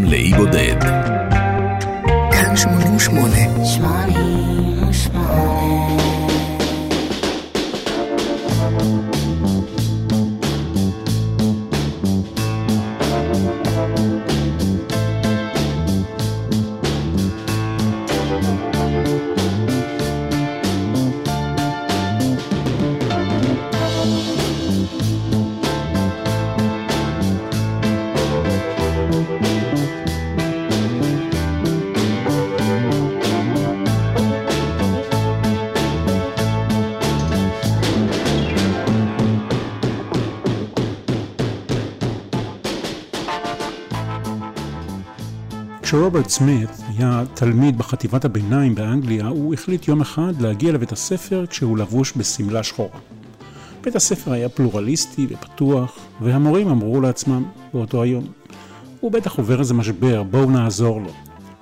גם לאי בודד. כאן 88. 88 סמית היה תלמיד בחטיבת הביניים באנגליה, הוא החליט יום אחד להגיע לבית הספר כשהוא לבוש בשמלה שחורה. בית הספר היה פלורליסטי ופתוח, והמורים אמרו לעצמם באותו היום, הוא בטח עובר איזה משבר, בואו נעזור לו.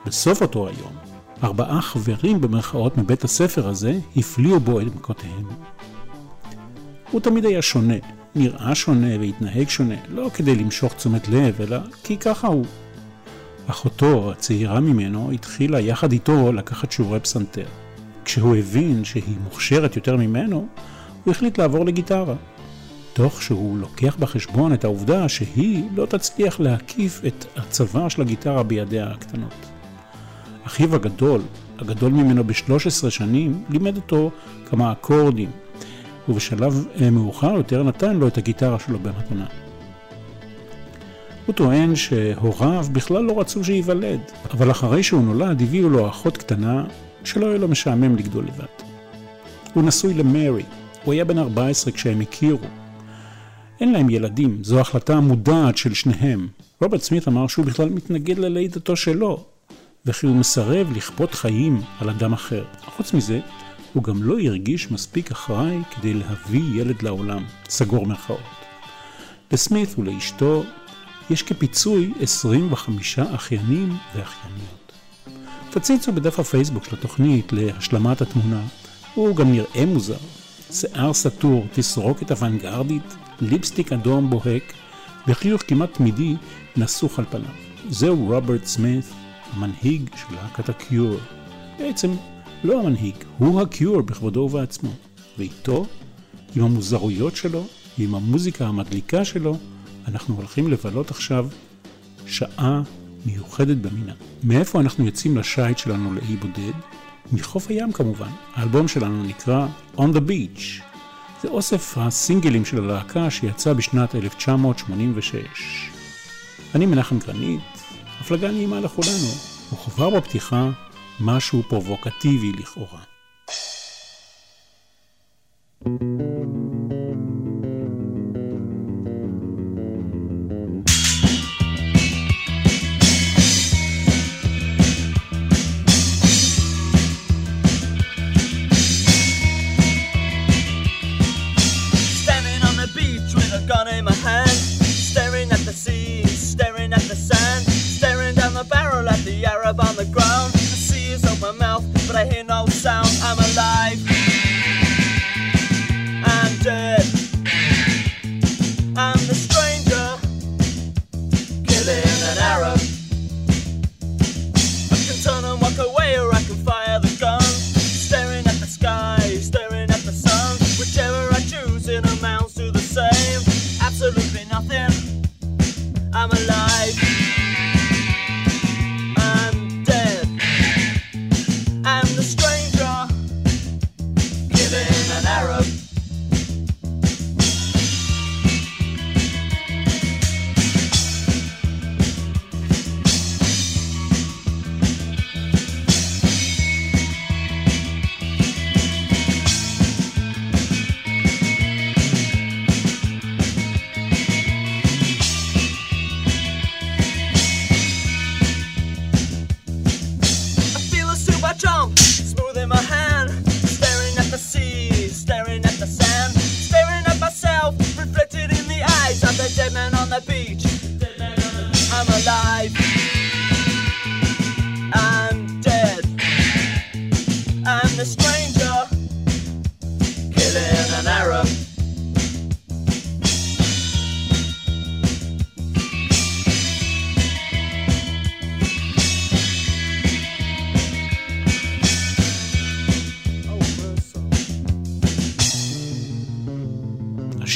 בסוף אותו היום, ארבעה חברים במרכאות מבית הספר הזה הפליאו בו את מכותיהם. הוא תמיד היה שונה, נראה שונה והתנהג שונה, לא כדי למשוך תשומת לב, אלא כי ככה הוא. אחותו, הצעירה ממנו, התחילה יחד איתו לקחת שיעורי פסנתר. כשהוא הבין שהיא מוכשרת יותר ממנו, הוא החליט לעבור לגיטרה. תוך שהוא לוקח בחשבון את העובדה שהיא לא תצליח להקיף את הצוואר של הגיטרה בידיה הקטנות. אחיו הגדול, הגדול ממנו ב-13 שנים, לימד אותו כמה אקורדים, ובשלב אה, מאוחר יותר נתן לו את הגיטרה שלו במתנה. הוא טוען שהוריו בכלל לא רצו שייוולד, אבל אחרי שהוא נולד הביאו לו אחות קטנה שלא היה לו משעמם לגדול לבד. הוא נשוי למרי, הוא היה בן 14 כשהם הכירו. אין להם ילדים, זו החלטה מודעת של שניהם. רוברט סמית אמר שהוא בכלל מתנגד ללידתו שלו, וכי הוא מסרב לכפות חיים על אדם אחר. חוץ מזה, הוא גם לא הרגיש מספיק אחראי כדי להביא ילד לעולם, סגור מירכאות. לסמית ולאשתו יש כפיצוי 25 אחיינים ואחייניות. תציצו בדף הפייסבוק של התוכנית להשלמת התמונה, הוא גם נראה מוזר. שיער סטור, תסרוקת אוונגרדית, ליפסטיק אדום בוהק, וחיוך כמעט תמידי נסוך על פניו. זהו רוברט סמית, המנהיג של להקת הקיור. בעצם לא המנהיג, הוא הקיור בכבודו ובעצמו. ואיתו, עם המוזרויות שלו, ועם המוזיקה המדליקה שלו, אנחנו הולכים לבלות עכשיו שעה מיוחדת במינה. מאיפה אנחנו יוצאים לשייט שלנו לאי בודד? מחוף הים כמובן. האלבום שלנו נקרא On the Beach. זה אוסף הסינגלים של הלהקה שיצא בשנת 1986. אני מנחם גרנית, הפלגה נעימה לכולנו, וכבר בפתיחה משהו פרובוקטיבי לכאורה. thank you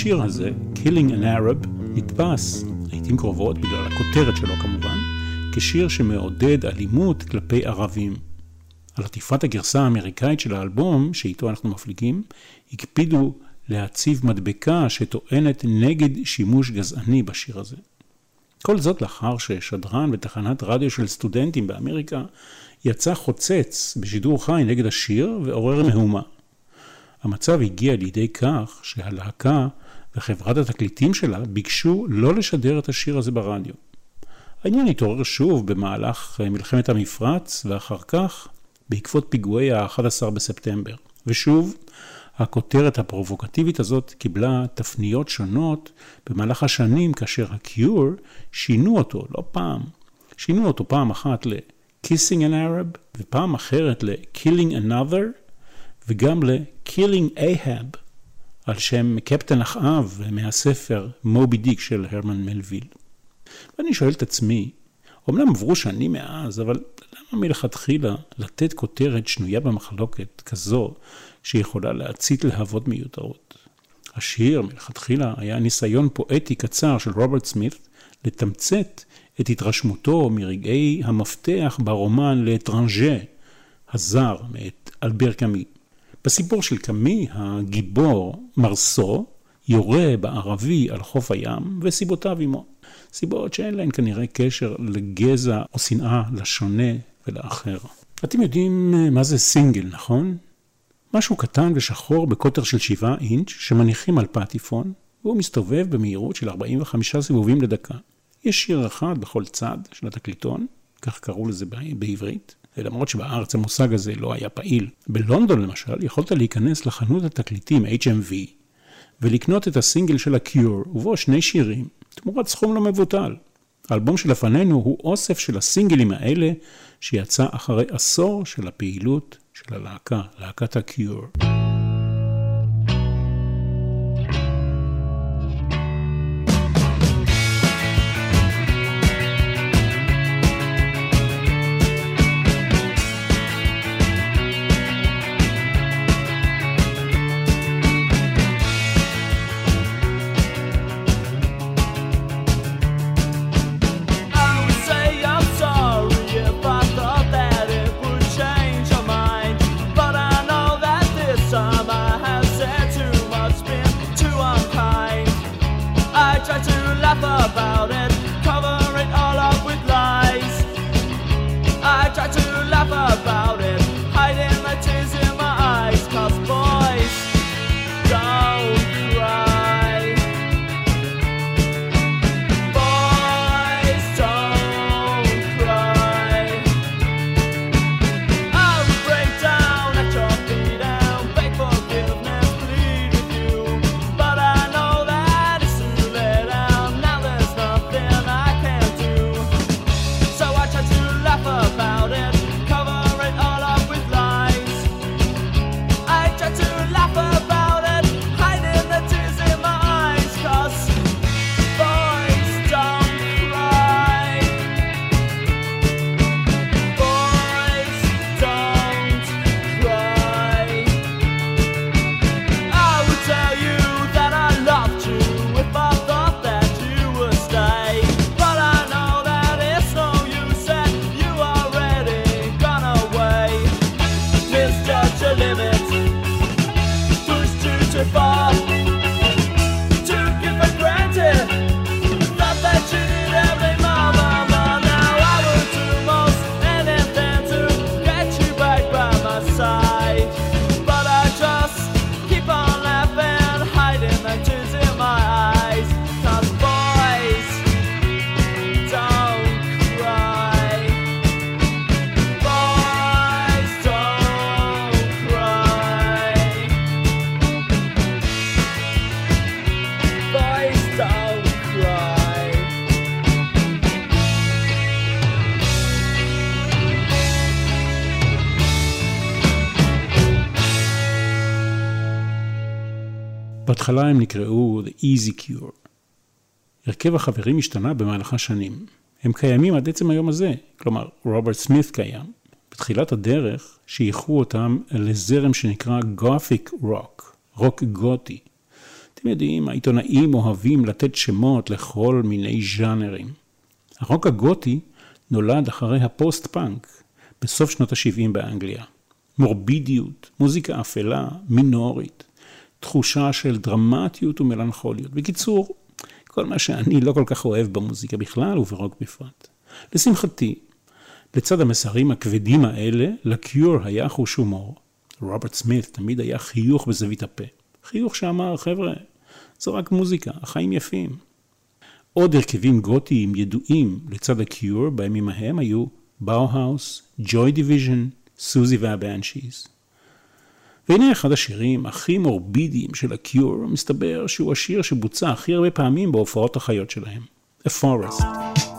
השיר הזה, Killing an Arab, נתפס, לעיתים קרובות, בגלל הכותרת שלו כמובן, כשיר שמעודד אלימות כלפי ערבים. על עטיפת הגרסה האמריקאית של האלבום, שאיתו אנחנו מפליגים, הקפידו להציב מדבקה שטוענת נגד שימוש גזעני בשיר הזה. כל זאת לאחר ששדרן בתחנת רדיו של סטודנטים באמריקה יצא חוצץ בשידור חי נגד השיר ועורר מהומה. המצב הגיע לידי כך שהלהקה וחברת התקליטים שלה ביקשו לא לשדר את השיר הזה ברדיו. העניין התעורר שוב במהלך מלחמת המפרץ ואחר כך בעקבות פיגועי ה-11 בספטמבר. ושוב, הכותרת הפרובוקטיבית הזאת קיבלה תפניות שונות במהלך השנים כאשר הקיור שינו אותו לא פעם. שינו אותו פעם אחת ל-Kissing an Arab ופעם אחרת ל-Killing Another וגם ל-Killing Ahab על שם קפטן אחאב מהספר מובי דיק של הרמן מלוויל. ואני שואל את עצמי, אמנם עברו שנים מאז, אבל למה מלכתחילה לתת כותרת שנויה במחלוקת כזו שיכולה להצית להבות מיותרות? השיר מלכתחילה היה ניסיון פואטי קצר של רוברט סמית לתמצת את התרשמותו מרגעי המפתח ברומן לאטרנג'ה, הזר, מאת אלבר קאמי. בסיפור של קאמי, הגיבור, מרסו, יורה בערבי על חוף הים, וסיבותיו עמו. סיבות שאין להן כנראה קשר לגזע או שנאה לשונה ולאחר. אתם יודעים אה, מה זה סינגל, נכון? משהו קטן ושחור בקוטר של 7 אינץ' שמניחים על פטיפון, והוא מסתובב במהירות של 45 סיבובים לדקה. יש שיר אחד בכל צד של התקליטון, כך קראו לזה בעברית, למרות שבארץ המושג הזה לא היה פעיל. בלונדון למשל, יכולת להיכנס לחנות התקליטים HMV ולקנות את הסינגל של הקיור, ובו שני שירים, תמורת סכום לא מבוטל. האלבום שלפנינו הוא אוסף של הסינגלים האלה שיצא אחרי עשור של הפעילות של הלהקה, להקת הקיור. בהתחלה הם נקראו The Easy Cure. הרכב החברים השתנה במהלך השנים. הם קיימים עד עצם היום הזה, כלומר רוברט סמית קיים. בתחילת הדרך שייכו אותם לזרם שנקרא Gothic Rock, רוק גותי. אתם יודעים, העיתונאים אוהבים לתת שמות לכל מיני ז'אנרים. הרוק הגותי נולד אחרי הפוסט-פאנק, בסוף שנות ה-70 באנגליה. מורבידיות, מוזיקה אפלה, מינורית, תחושה של דרמטיות ומלנכוליות. בקיצור, כל מה שאני לא כל כך אוהב במוזיקה בכלל וברוק בפרט. לשמחתי, לצד המסרים הכבדים האלה, לקיור היה חוש הומור. רוברט סמית תמיד היה חיוך בזווית הפה. חיוך שאמר, חבר'ה, זו רק מוזיקה, החיים יפים. עוד הרכבים גותיים ידועים לצד הקיור בימים ההם היו Bauhaus, Joy Division, Siouxsie וה Banshees. והנה אחד השירים הכי מורבידיים של ה Cure, מסתבר שהוא השיר שבוצע הכי הרבה פעמים בהופעות החיות שלהם, A Forest.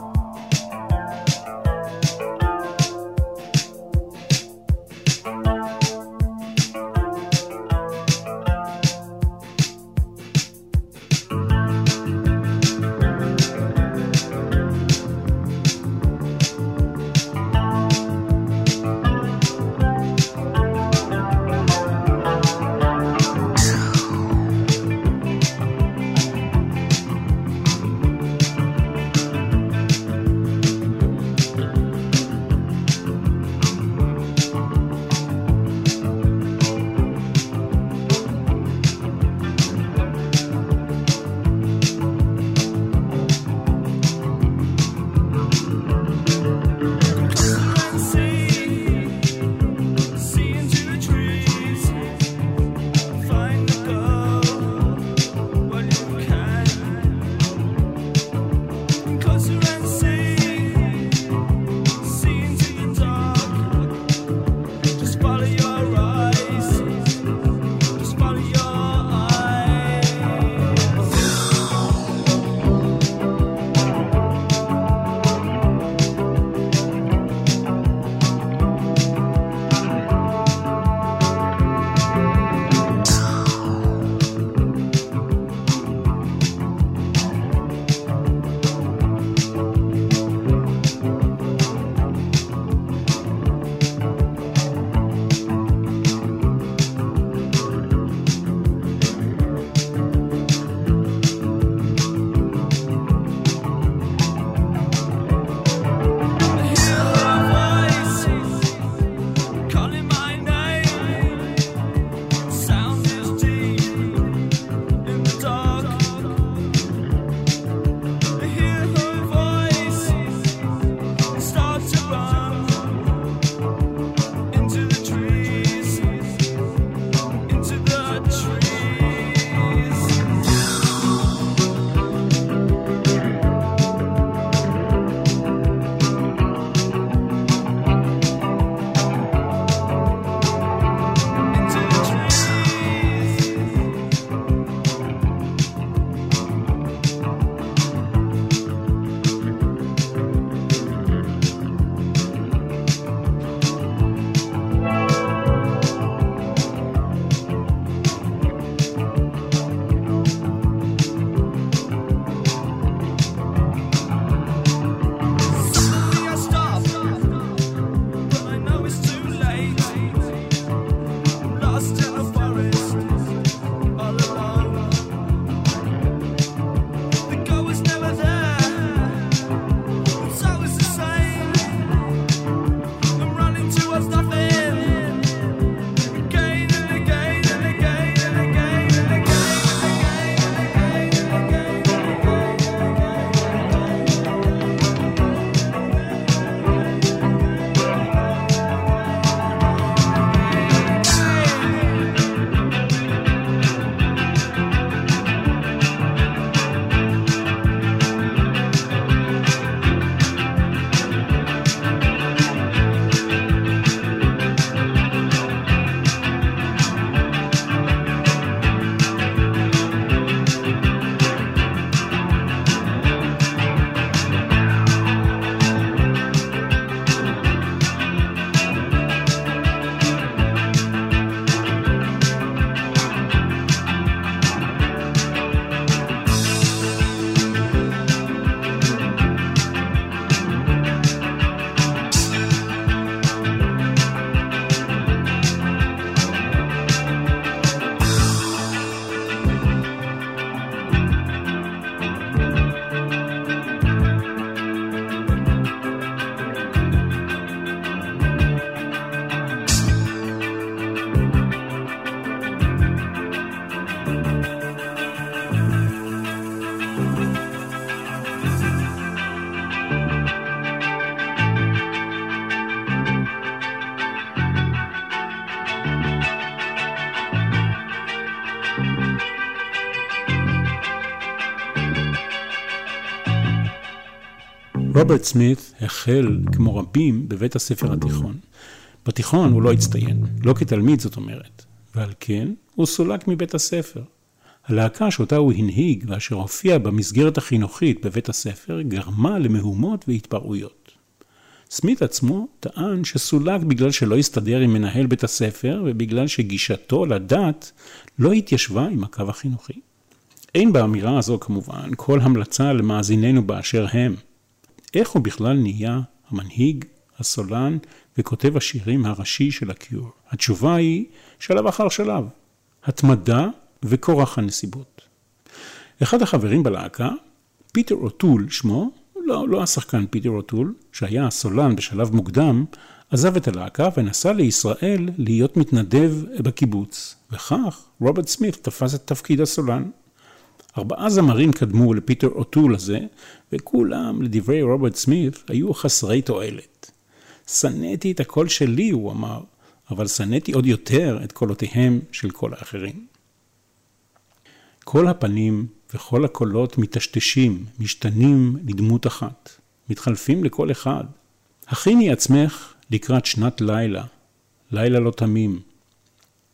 רוברט סמית החל, כמו רבים, בבית הספר התיכון. בתיכון הוא לא הצטיין, לא כתלמיד זאת אומרת, ועל כן הוא סולק מבית הספר. הלהקה שאותה הוא הנהיג ואשר הופיעה במסגרת החינוכית בבית הספר גרמה למהומות והתפרעויות. סמית עצמו טען שסולק בגלל שלא הסתדר עם מנהל בית הספר ובגלל שגישתו לדת לא התיישבה עם הקו החינוכי. אין באמירה הזו כמובן כל המלצה למאזיננו באשר הם. איך הוא בכלל נהיה המנהיג, הסולן וכותב השירים הראשי של הקיור? התשובה היא שלב אחר שלב. התמדה וכורח הנסיבות. אחד החברים בלהקה, פיטר אוטול שמו, לא, לא השחקן פיטר אוטול, שהיה הסולן בשלב מוקדם, עזב את הלהקה ונסע לישראל להיות מתנדב בקיבוץ, וכך רוברט סמית תפס את תפקיד הסולן. ארבעה זמרים קדמו לפיטר אוטול הזה, וכולם, לדברי רוברט סמית, היו חסרי תועלת. שנאתי את הקול שלי, הוא אמר, אבל שנאתי עוד יותר את קולותיהם של כל האחרים. כל הפנים וכל הקולות מטשטשים, משתנים לדמות אחת, מתחלפים לכל אחד. הכיני עצמך לקראת שנת לילה, לילה לא תמים.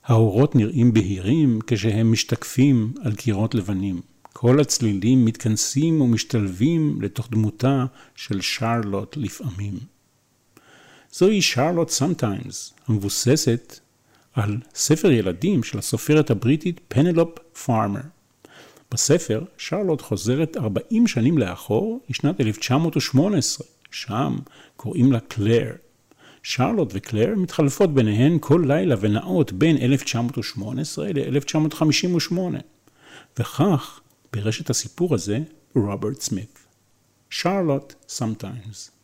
האורות נראים בהירים כשהם משתקפים על קירות לבנים. כל הצלילים מתכנסים ומשתלבים לתוך דמותה של שרלוט לפעמים. זוהי Charlotte Sometimes, המבוססת על ספר ילדים של הסופרת הבריטית פנלופ פארמר. בספר שרלוט חוזרת 40 שנים לאחור לשנת 1918, שם קוראים לה קלר. שרלוט וקלר מתחלפות ביניהן כל לילה ונעות בין 1918 ל-1958, וכך פירש את הסיפור הזה רוברט סמית. שרלוט sometimes.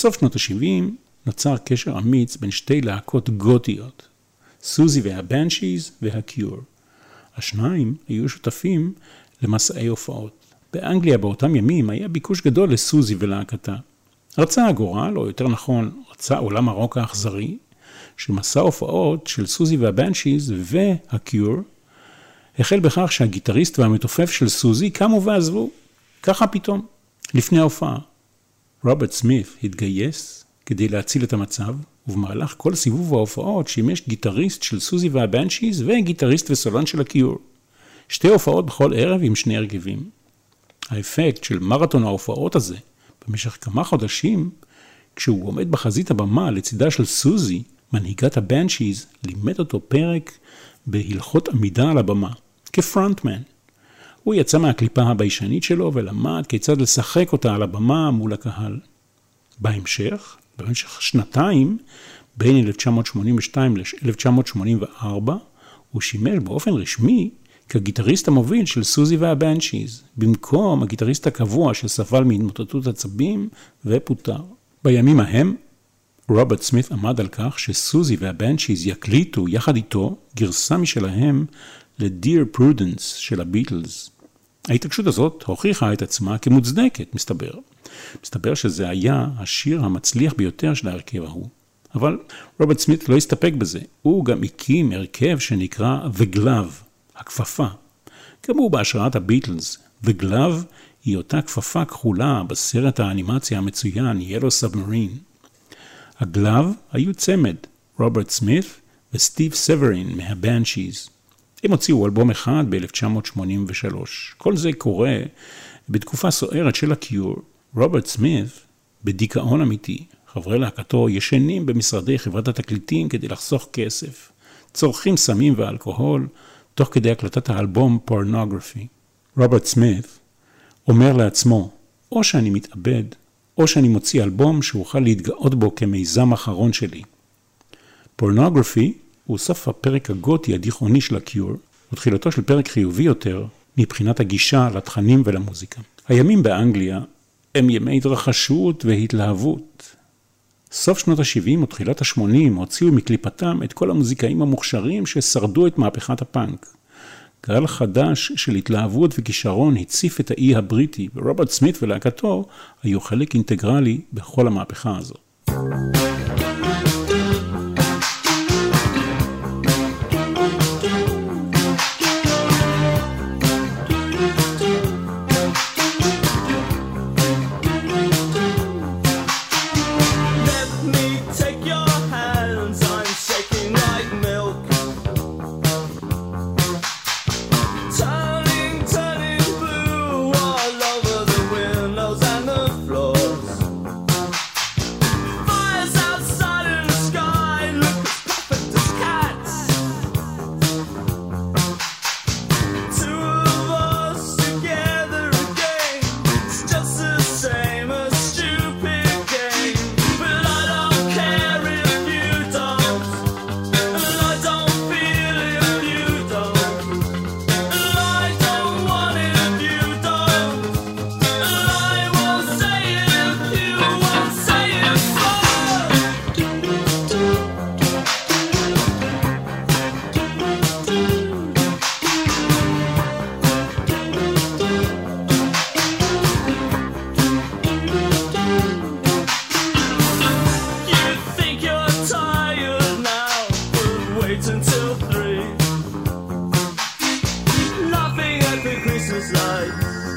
בסוף שנות ה-70 נוצר קשר אמיץ בין שתי להקות גותיות, סוזי והבנשיז והקיור. השניים היו שותפים למסעי הופעות. באנגליה באותם ימים היה ביקוש גדול לסוזי ולהקתה. רצה הגורל, או יותר נכון, רצה עולם הרוק האכזרי, שמסע הופעות של סוזי והבנשיז והקיור החל בכך שהגיטריסט והמתופף של סוזי קמו ועזבו, ככה פתאום, לפני ההופעה. רוברט סמית התגייס כדי להציל את המצב, ובמהלך כל סיבוב ההופעות שימש גיטריסט של סוזי והבנשיז וגיטריסט וסולן של הקיור. שתי הופעות בכל ערב עם שני הרכבים. האפקט של מרתון ההופעות הזה במשך כמה חודשים, כשהוא עומד בחזית הבמה לצידה של סוזי, מנהיגת הבנשיז, לימד אותו פרק בהלכות עמידה על הבמה, כפרונטמן. הוא יצא מהקליפה הביישנית שלו ולמד כיצד לשחק אותה על הבמה מול הקהל. בהמשך, במשך שנתיים, בין 1982 ל-1984, הוא שימש באופן רשמי כגיטריסט המוביל של סוזי והבנשיז, במקום הגיטריסט הקבוע שסבל מהתמוטטות עצבים ופוטר. בימים ההם, רוברט סמית עמד על כך שסוזי והבנשיז יקליטו יחד איתו גרסה משלהם ל Dear Prudence של הביטלס. ההתעקשות הזאת הוכיחה את עצמה כמוצדקת, מסתבר. מסתבר שזה היה השיר המצליח ביותר של ההרכב ההוא. אבל רוברט סמית לא הסתפק בזה, הוא גם הקים הרכב שנקרא The Glove, הכפפה. גם הוא בהשראת הביטלס. The Glove היא אותה כפפה כחולה בסרט האנימציה המצוין Yellow Submarine. ה Glove היו צמד, רוברט סמית וסטיב סברין מהבנשיז. הם הוציאו אלבום אחד ב-1983. כל זה קורה בתקופה סוערת של הקיור. רוברט סמית בדיכאון אמיתי. חברי להקתו ישנים במשרדי חברת התקליטים כדי לחסוך כסף. צורכים סמים ואלכוהול, תוך כדי הקלטת האלבום פורנוגרפי. רוברט סמית אומר לעצמו, או שאני מתאבד, או שאני מוציא אלבום שאוכל להתגאות בו כמיזם אחרון שלי. פורנוגרפי הוא סוף הפרק הגותי הדיכאוני של הקיור, ותחילתו של פרק חיובי יותר מבחינת הגישה לתכנים ולמוזיקה. הימים באנגליה הם ימי התרחשות והתלהבות. סוף שנות ה-70 ותחילת ה-80 הוציאו מקליפתם את כל המוזיקאים המוכשרים ששרדו את מהפכת הפאנק. גל חדש של התלהבות וכישרון הציף את האי הבריטי, ורוברט סמית ולהקתו היו חלק אינטגרלי בכל המהפכה הזאת. Yeah.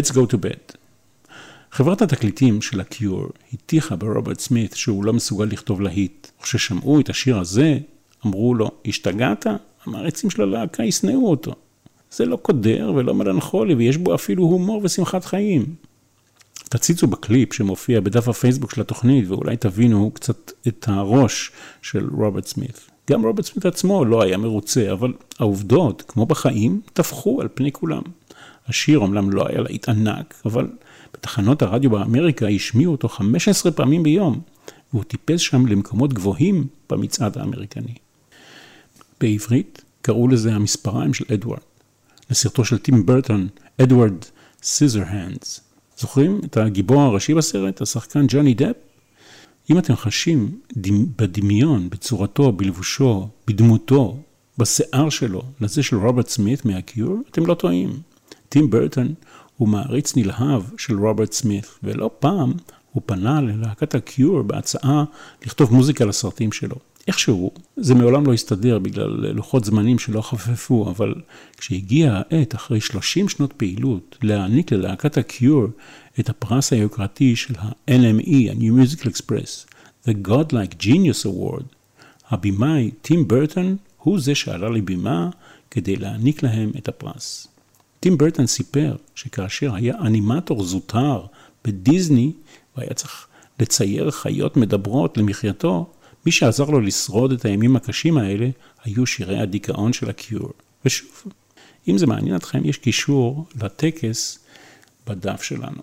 Let's go to bed. חברת התקליטים של הקיור הטיחה ברוברט סמית שהוא לא מסוגל לכתוב להיט. כששמעו את השיר הזה, אמרו לו, השתגעת? המעריצים של הלהקה ישנאו אותו. זה לא קודר ולא מלנכולי, ויש בו אפילו הומור ושמחת חיים. תציצו בקליפ שמופיע בדף הפייסבוק של התוכנית, ואולי תבינו קצת את הראש של רוברט סמית. גם רוברט סמית עצמו לא היה מרוצה, אבל העובדות, כמו בחיים, טפחו על פני כולם. השיר אומנם לא היה להיט ענק, אבל בתחנות הרדיו באמריקה השמיעו אותו 15 פעמים ביום, והוא טיפס שם למקומות גבוהים במצעד האמריקני. בעברית קראו לזה המספריים של אדוארד. לסרטו של טים ברטון, אדוארד סיזר הנדס. זוכרים את הגיבור הראשי בסרט, השחקן ג'וני דפ? אם אתם חשים בדמיון, בצורתו, בלבושו, בדמותו, בשיער שלו, לזה של רוברט סמית מהקיור, אתם לא טועים. טים ברטון הוא מעריץ נלהב של רוברט סמית, ולא פעם הוא פנה ללהקת הקיור בהצעה לכתוב מוזיקה לסרטים שלו. איכשהו, זה מעולם לא הסתדר בגלל לוחות זמנים שלא חפפו, אבל כשהגיעה העת, אחרי 30 שנות פעילות, להעניק ללהקת הקיור את הפרס היוקרתי של ה-NME, ה-New Musical Express, The Godlike Genius Award, הבמאי טים ברטון הוא זה שעלה לבימה כדי להעניק להם את הפרס. טים ברטון סיפר שכאשר היה אנימטור זוטר בדיסני, והיה צריך לצייר חיות מדברות למחייתו, מי שעזר לו לשרוד את הימים הקשים האלה היו שירי הדיכאון של הקיור. ושוב, אם זה מעניין אתכם, יש קישור לטקס בדף שלנו.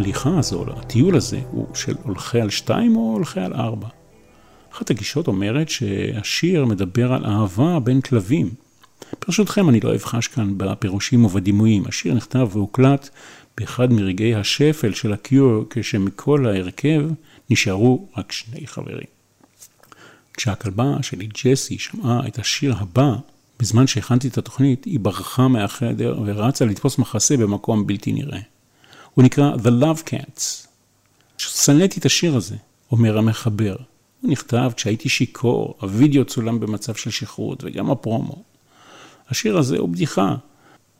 ההליכה הזו, הטיול הזה, הוא של הולכי על שתיים או הולכי על ארבע? אחת הגישות אומרת שהשיר מדבר על אהבה בין כלבים. ברשותכם, אני לא אבחש כאן בפירושים ובדימויים. השיר נכתב והוקלט באחד מרגעי השפל של הקיור, כשמכל ההרכב נשארו רק שני חברים. כשהכלבה שלי, ג'סי, שמעה את השיר הבא, בזמן שהכנתי את התוכנית, היא ברחה מהחדר ורצה לתפוס מחסה במקום בלתי נראה. הוא נקרא The Love Cats. שנאתי את השיר הזה, אומר המחבר. הוא נכתב כשהייתי שיכור, הווידאו צולם במצב של שכרות וגם הפרומו. השיר הזה הוא בדיחה.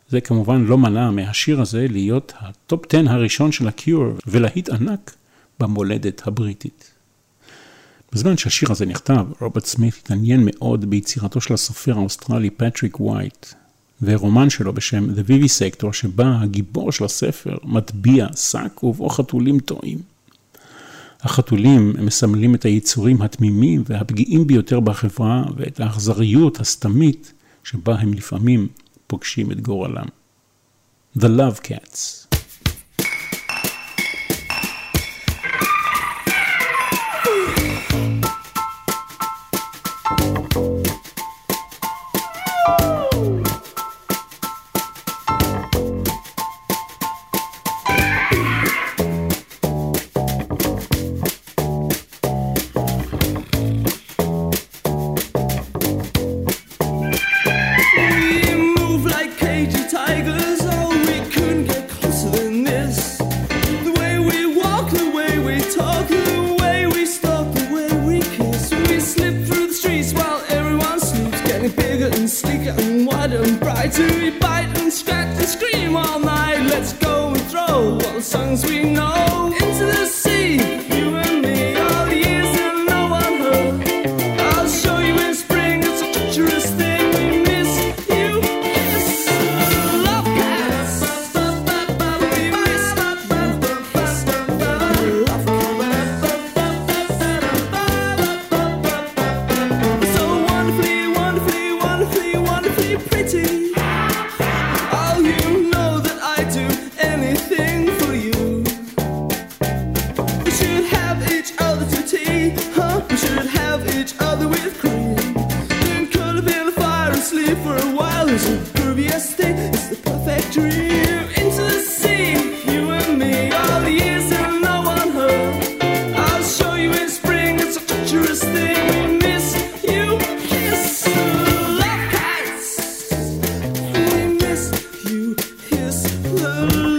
זה כמובן לא מנע מהשיר הזה להיות ה Top 10 הראשון של הקיור ולהיט ענק במולדת הבריטית. בזמן שהשיר הזה נכתב, רוברט סמית התעניין מאוד ביצירתו של הסופר האוסטרלי פטריק וייט, ורומן שלו בשם The Vivisector, שבה הגיבור של הספר מטביע שק ובו חתולים טועים. החתולים מסמלים את היצורים התמימים והפגיעים ביותר בחברה ואת האכזריות הסתמית שבה הם לפעמים פוגשים את גורלם. The Love Cats the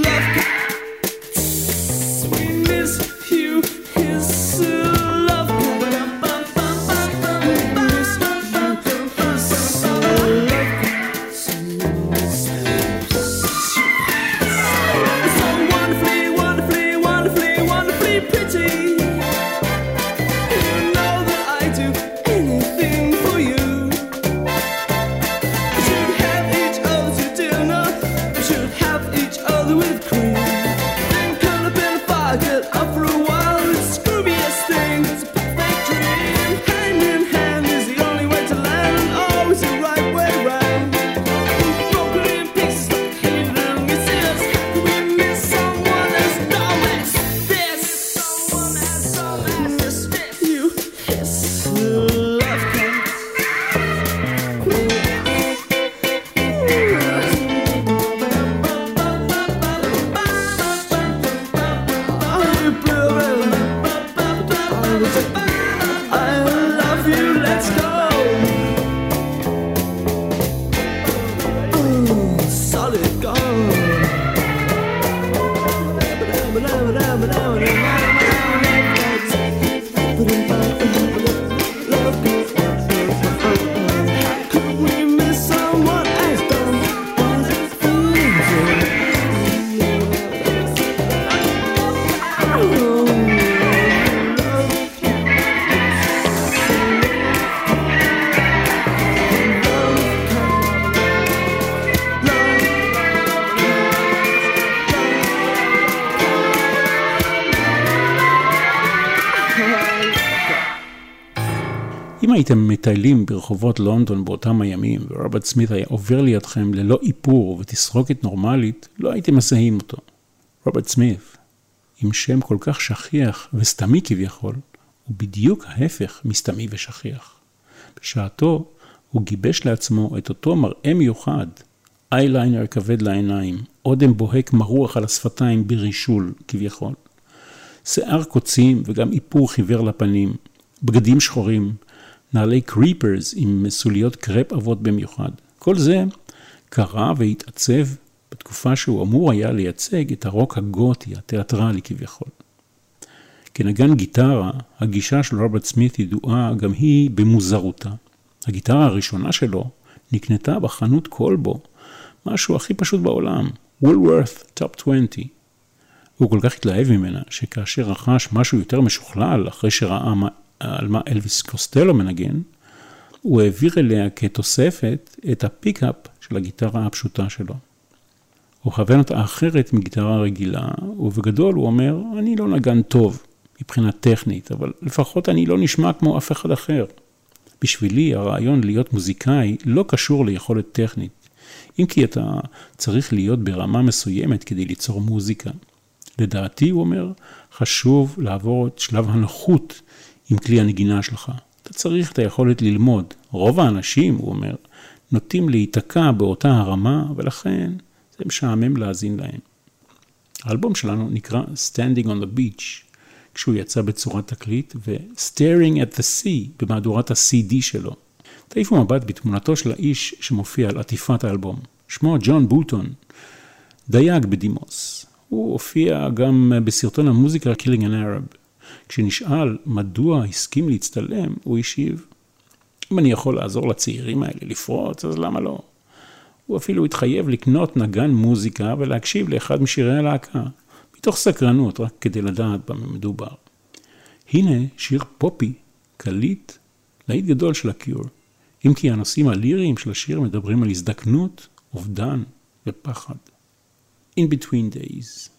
הייתם מטיילים ברחובות לונדון באותם הימים, ורוברט סמית היה עובר לידכם ללא איפור ותסרוקת נורמלית, לא הייתם מזהים אותו. רוברט סמית, עם שם כל כך שכיח וסתמי כביכול, הוא בדיוק ההפך מסתמי ושכיח. בשעתו הוא גיבש לעצמו את אותו מראה מיוחד, אייליינר כבד לעיניים, אודם בוהק מרוח על השפתיים ברישול כביכול. שיער קוצים וגם איפור חיוור לפנים, בגדים שחורים, נעלי קריפרס עם סוליות קרפ עבות במיוחד. כל זה קרה והתעצב בתקופה שהוא אמור היה לייצג את הרוק הגותי, התיאטרלי כביכול. כנגן גיטרה, הגישה של רוברט סמית ידועה גם היא במוזרותה. הגיטרה הראשונה שלו נקנתה בחנות כלבו, משהו הכי פשוט בעולם, Woolworth Top 20. הוא כל כך התלהב ממנה, שכאשר רכש משהו יותר משוכלל, אחרי שראה מה, על מה אלוויס קוסטלו מנגן, הוא העביר אליה כתוספת את ה pickup של הגיטרה הפשוטה שלו. הוא כוון אותה אחרת מגיטרה רגילה, ובגדול הוא אומר, אני לא נגן טוב מבחינה טכנית, אבל לפחות אני לא נשמע כמו אף אחד אחר. בשבילי הרעיון להיות מוזיקאי לא קשור ליכולת טכנית, אם כי אתה צריך להיות ברמה מסוימת כדי ליצור מוזיקה. לדעתי, הוא אומר, חשוב לעבור את שלב הנוחות עם כלי הנגינה שלך. אתה צריך את היכולת ללמוד. רוב האנשים, הוא אומר, נוטים להיתקע באותה הרמה, ולכן זה משעמם להאזין להם. האלבום שלנו נקרא Standing on the Beach, כשהוא יצא בצורת תקליט, ו-Staring at the Sea במהדורת ה-CD שלו. תעיפו מבט בתמונתו של האיש שמופיע על עטיפת האלבום. שמו ג'ון בוטון, דייג בדימוס. הוא הופיע גם בסרטון המוזיקה Killing an Arab. כשנשאל מדוע הסכים להצטלם, הוא השיב, אם אני יכול לעזור לצעירים האלה לפרוץ, אז למה לא? הוא אפילו התחייב לקנות נגן מוזיקה ולהקשיב לאחד משירי הלהקה, מתוך סקרנות, רק כדי לדעת במה מדובר. הנה שיר פופי, קליט, להיט גדול של הקיור, אם כי הנושאים הליריים של השיר מדברים על הזדקנות, אובדן ופחד. In between days.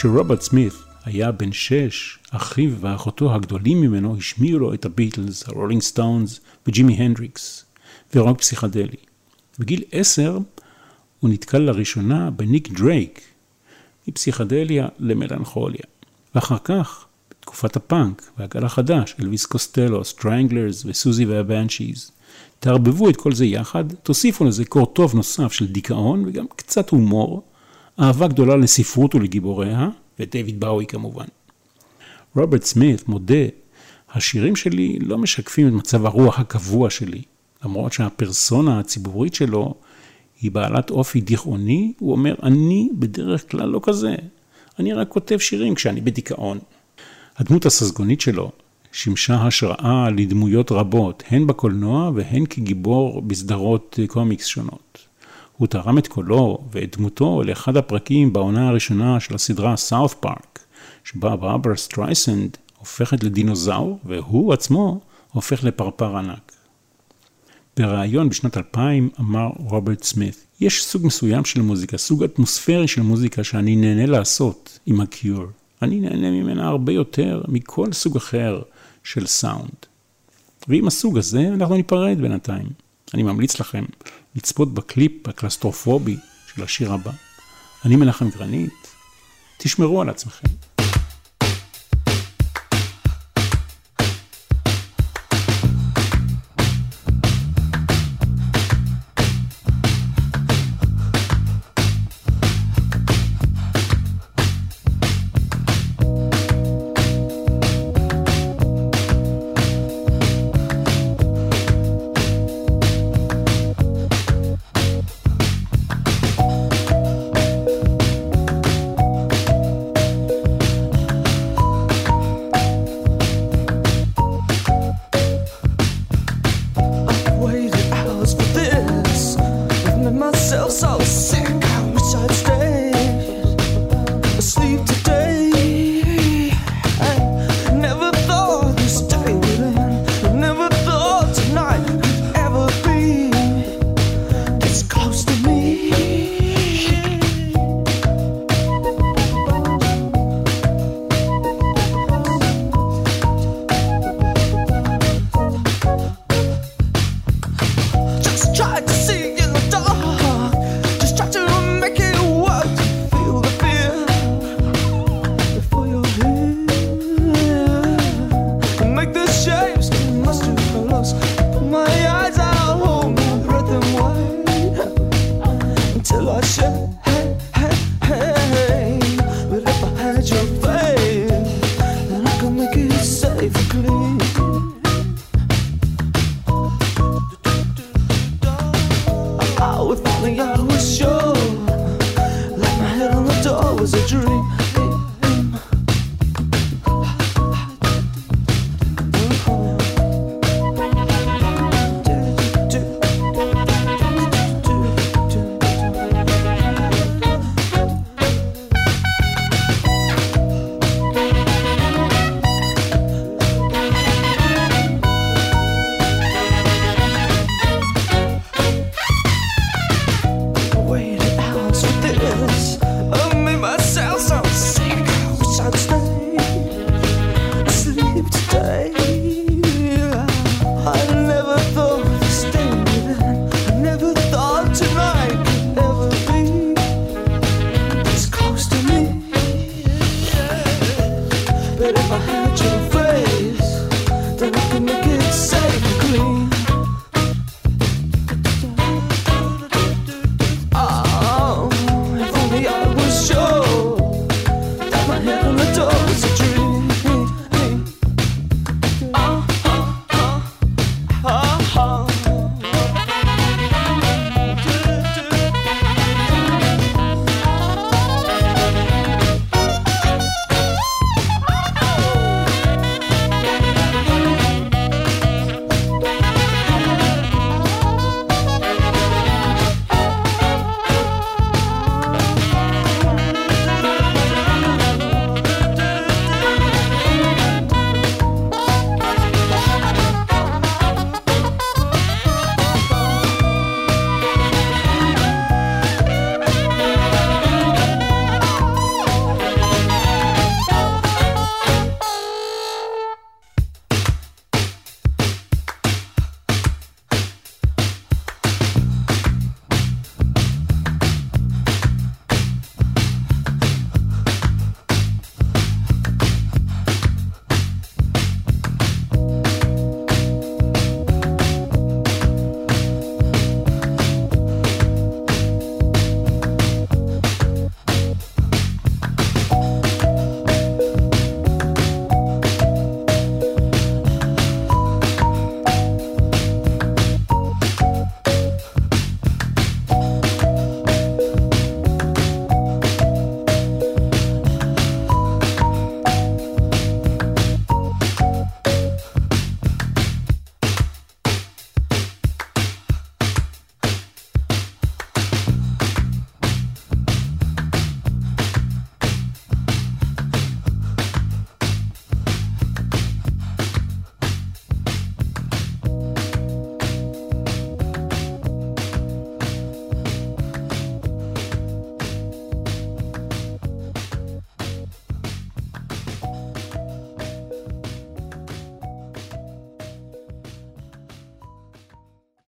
כשרוברט סמית היה בן שש, אחיו ואחותו הגדולים ממנו השמיעו לו את הביטלס, הרולינג סטונס וג'ימי הנדריקס, ורוק פסיכדלי. בגיל עשר הוא נתקל לראשונה בניק דרייק, מפסיכדליה למלנכוליה. ואחר כך, בתקופת הפאנק והגל החדש, אלוויס קוסטלו, סטרנגלרס וסוזי והבנשיז. תערבבו את כל זה יחד, תוסיפו לזה קורטוב נוסף של דיכאון וגם קצת הומור, אהבה גדולה לספרות ולגיבוריה, ודייוויד באוי כמובן. רוברט סמית מודה, השירים שלי לא משקפים את מצב הרוח הקבוע שלי, למרות שהפרסונה הציבורית שלו היא בעלת אופי דיכאוני, הוא אומר, אני בדרך כלל לא כזה, אני רק כותב שירים כשאני בדיכאון. הדמות הססגונית שלו שימשה השראה לדמויות רבות, הן בקולנוע והן כגיבור בסדרות קומיקס שונות. הוא תרם את קולו ואת דמותו לאחד הפרקים בעונה הראשונה של הסדרה סאות' פארק, שבה ברברה סטרייסנד הופכת לדינוזאור והוא עצמו הופך לפרפר ענק. בריאיון בשנת 2000 אמר רוברט סמית, יש סוג מסוים של מוזיקה, סוג אטמוספרי של מוזיקה שאני נהנה לעשות עם הקיור. אני נהנה ממנה הרבה יותר מכל סוג אחר של סאונד. ועם הסוג הזה אנחנו ניפרד בינתיים. אני ממליץ לכם לצפות בקליפ הקלאוסטרופובי של השיר הבא. אני מנחם גרנית, תשמרו על עצמכם.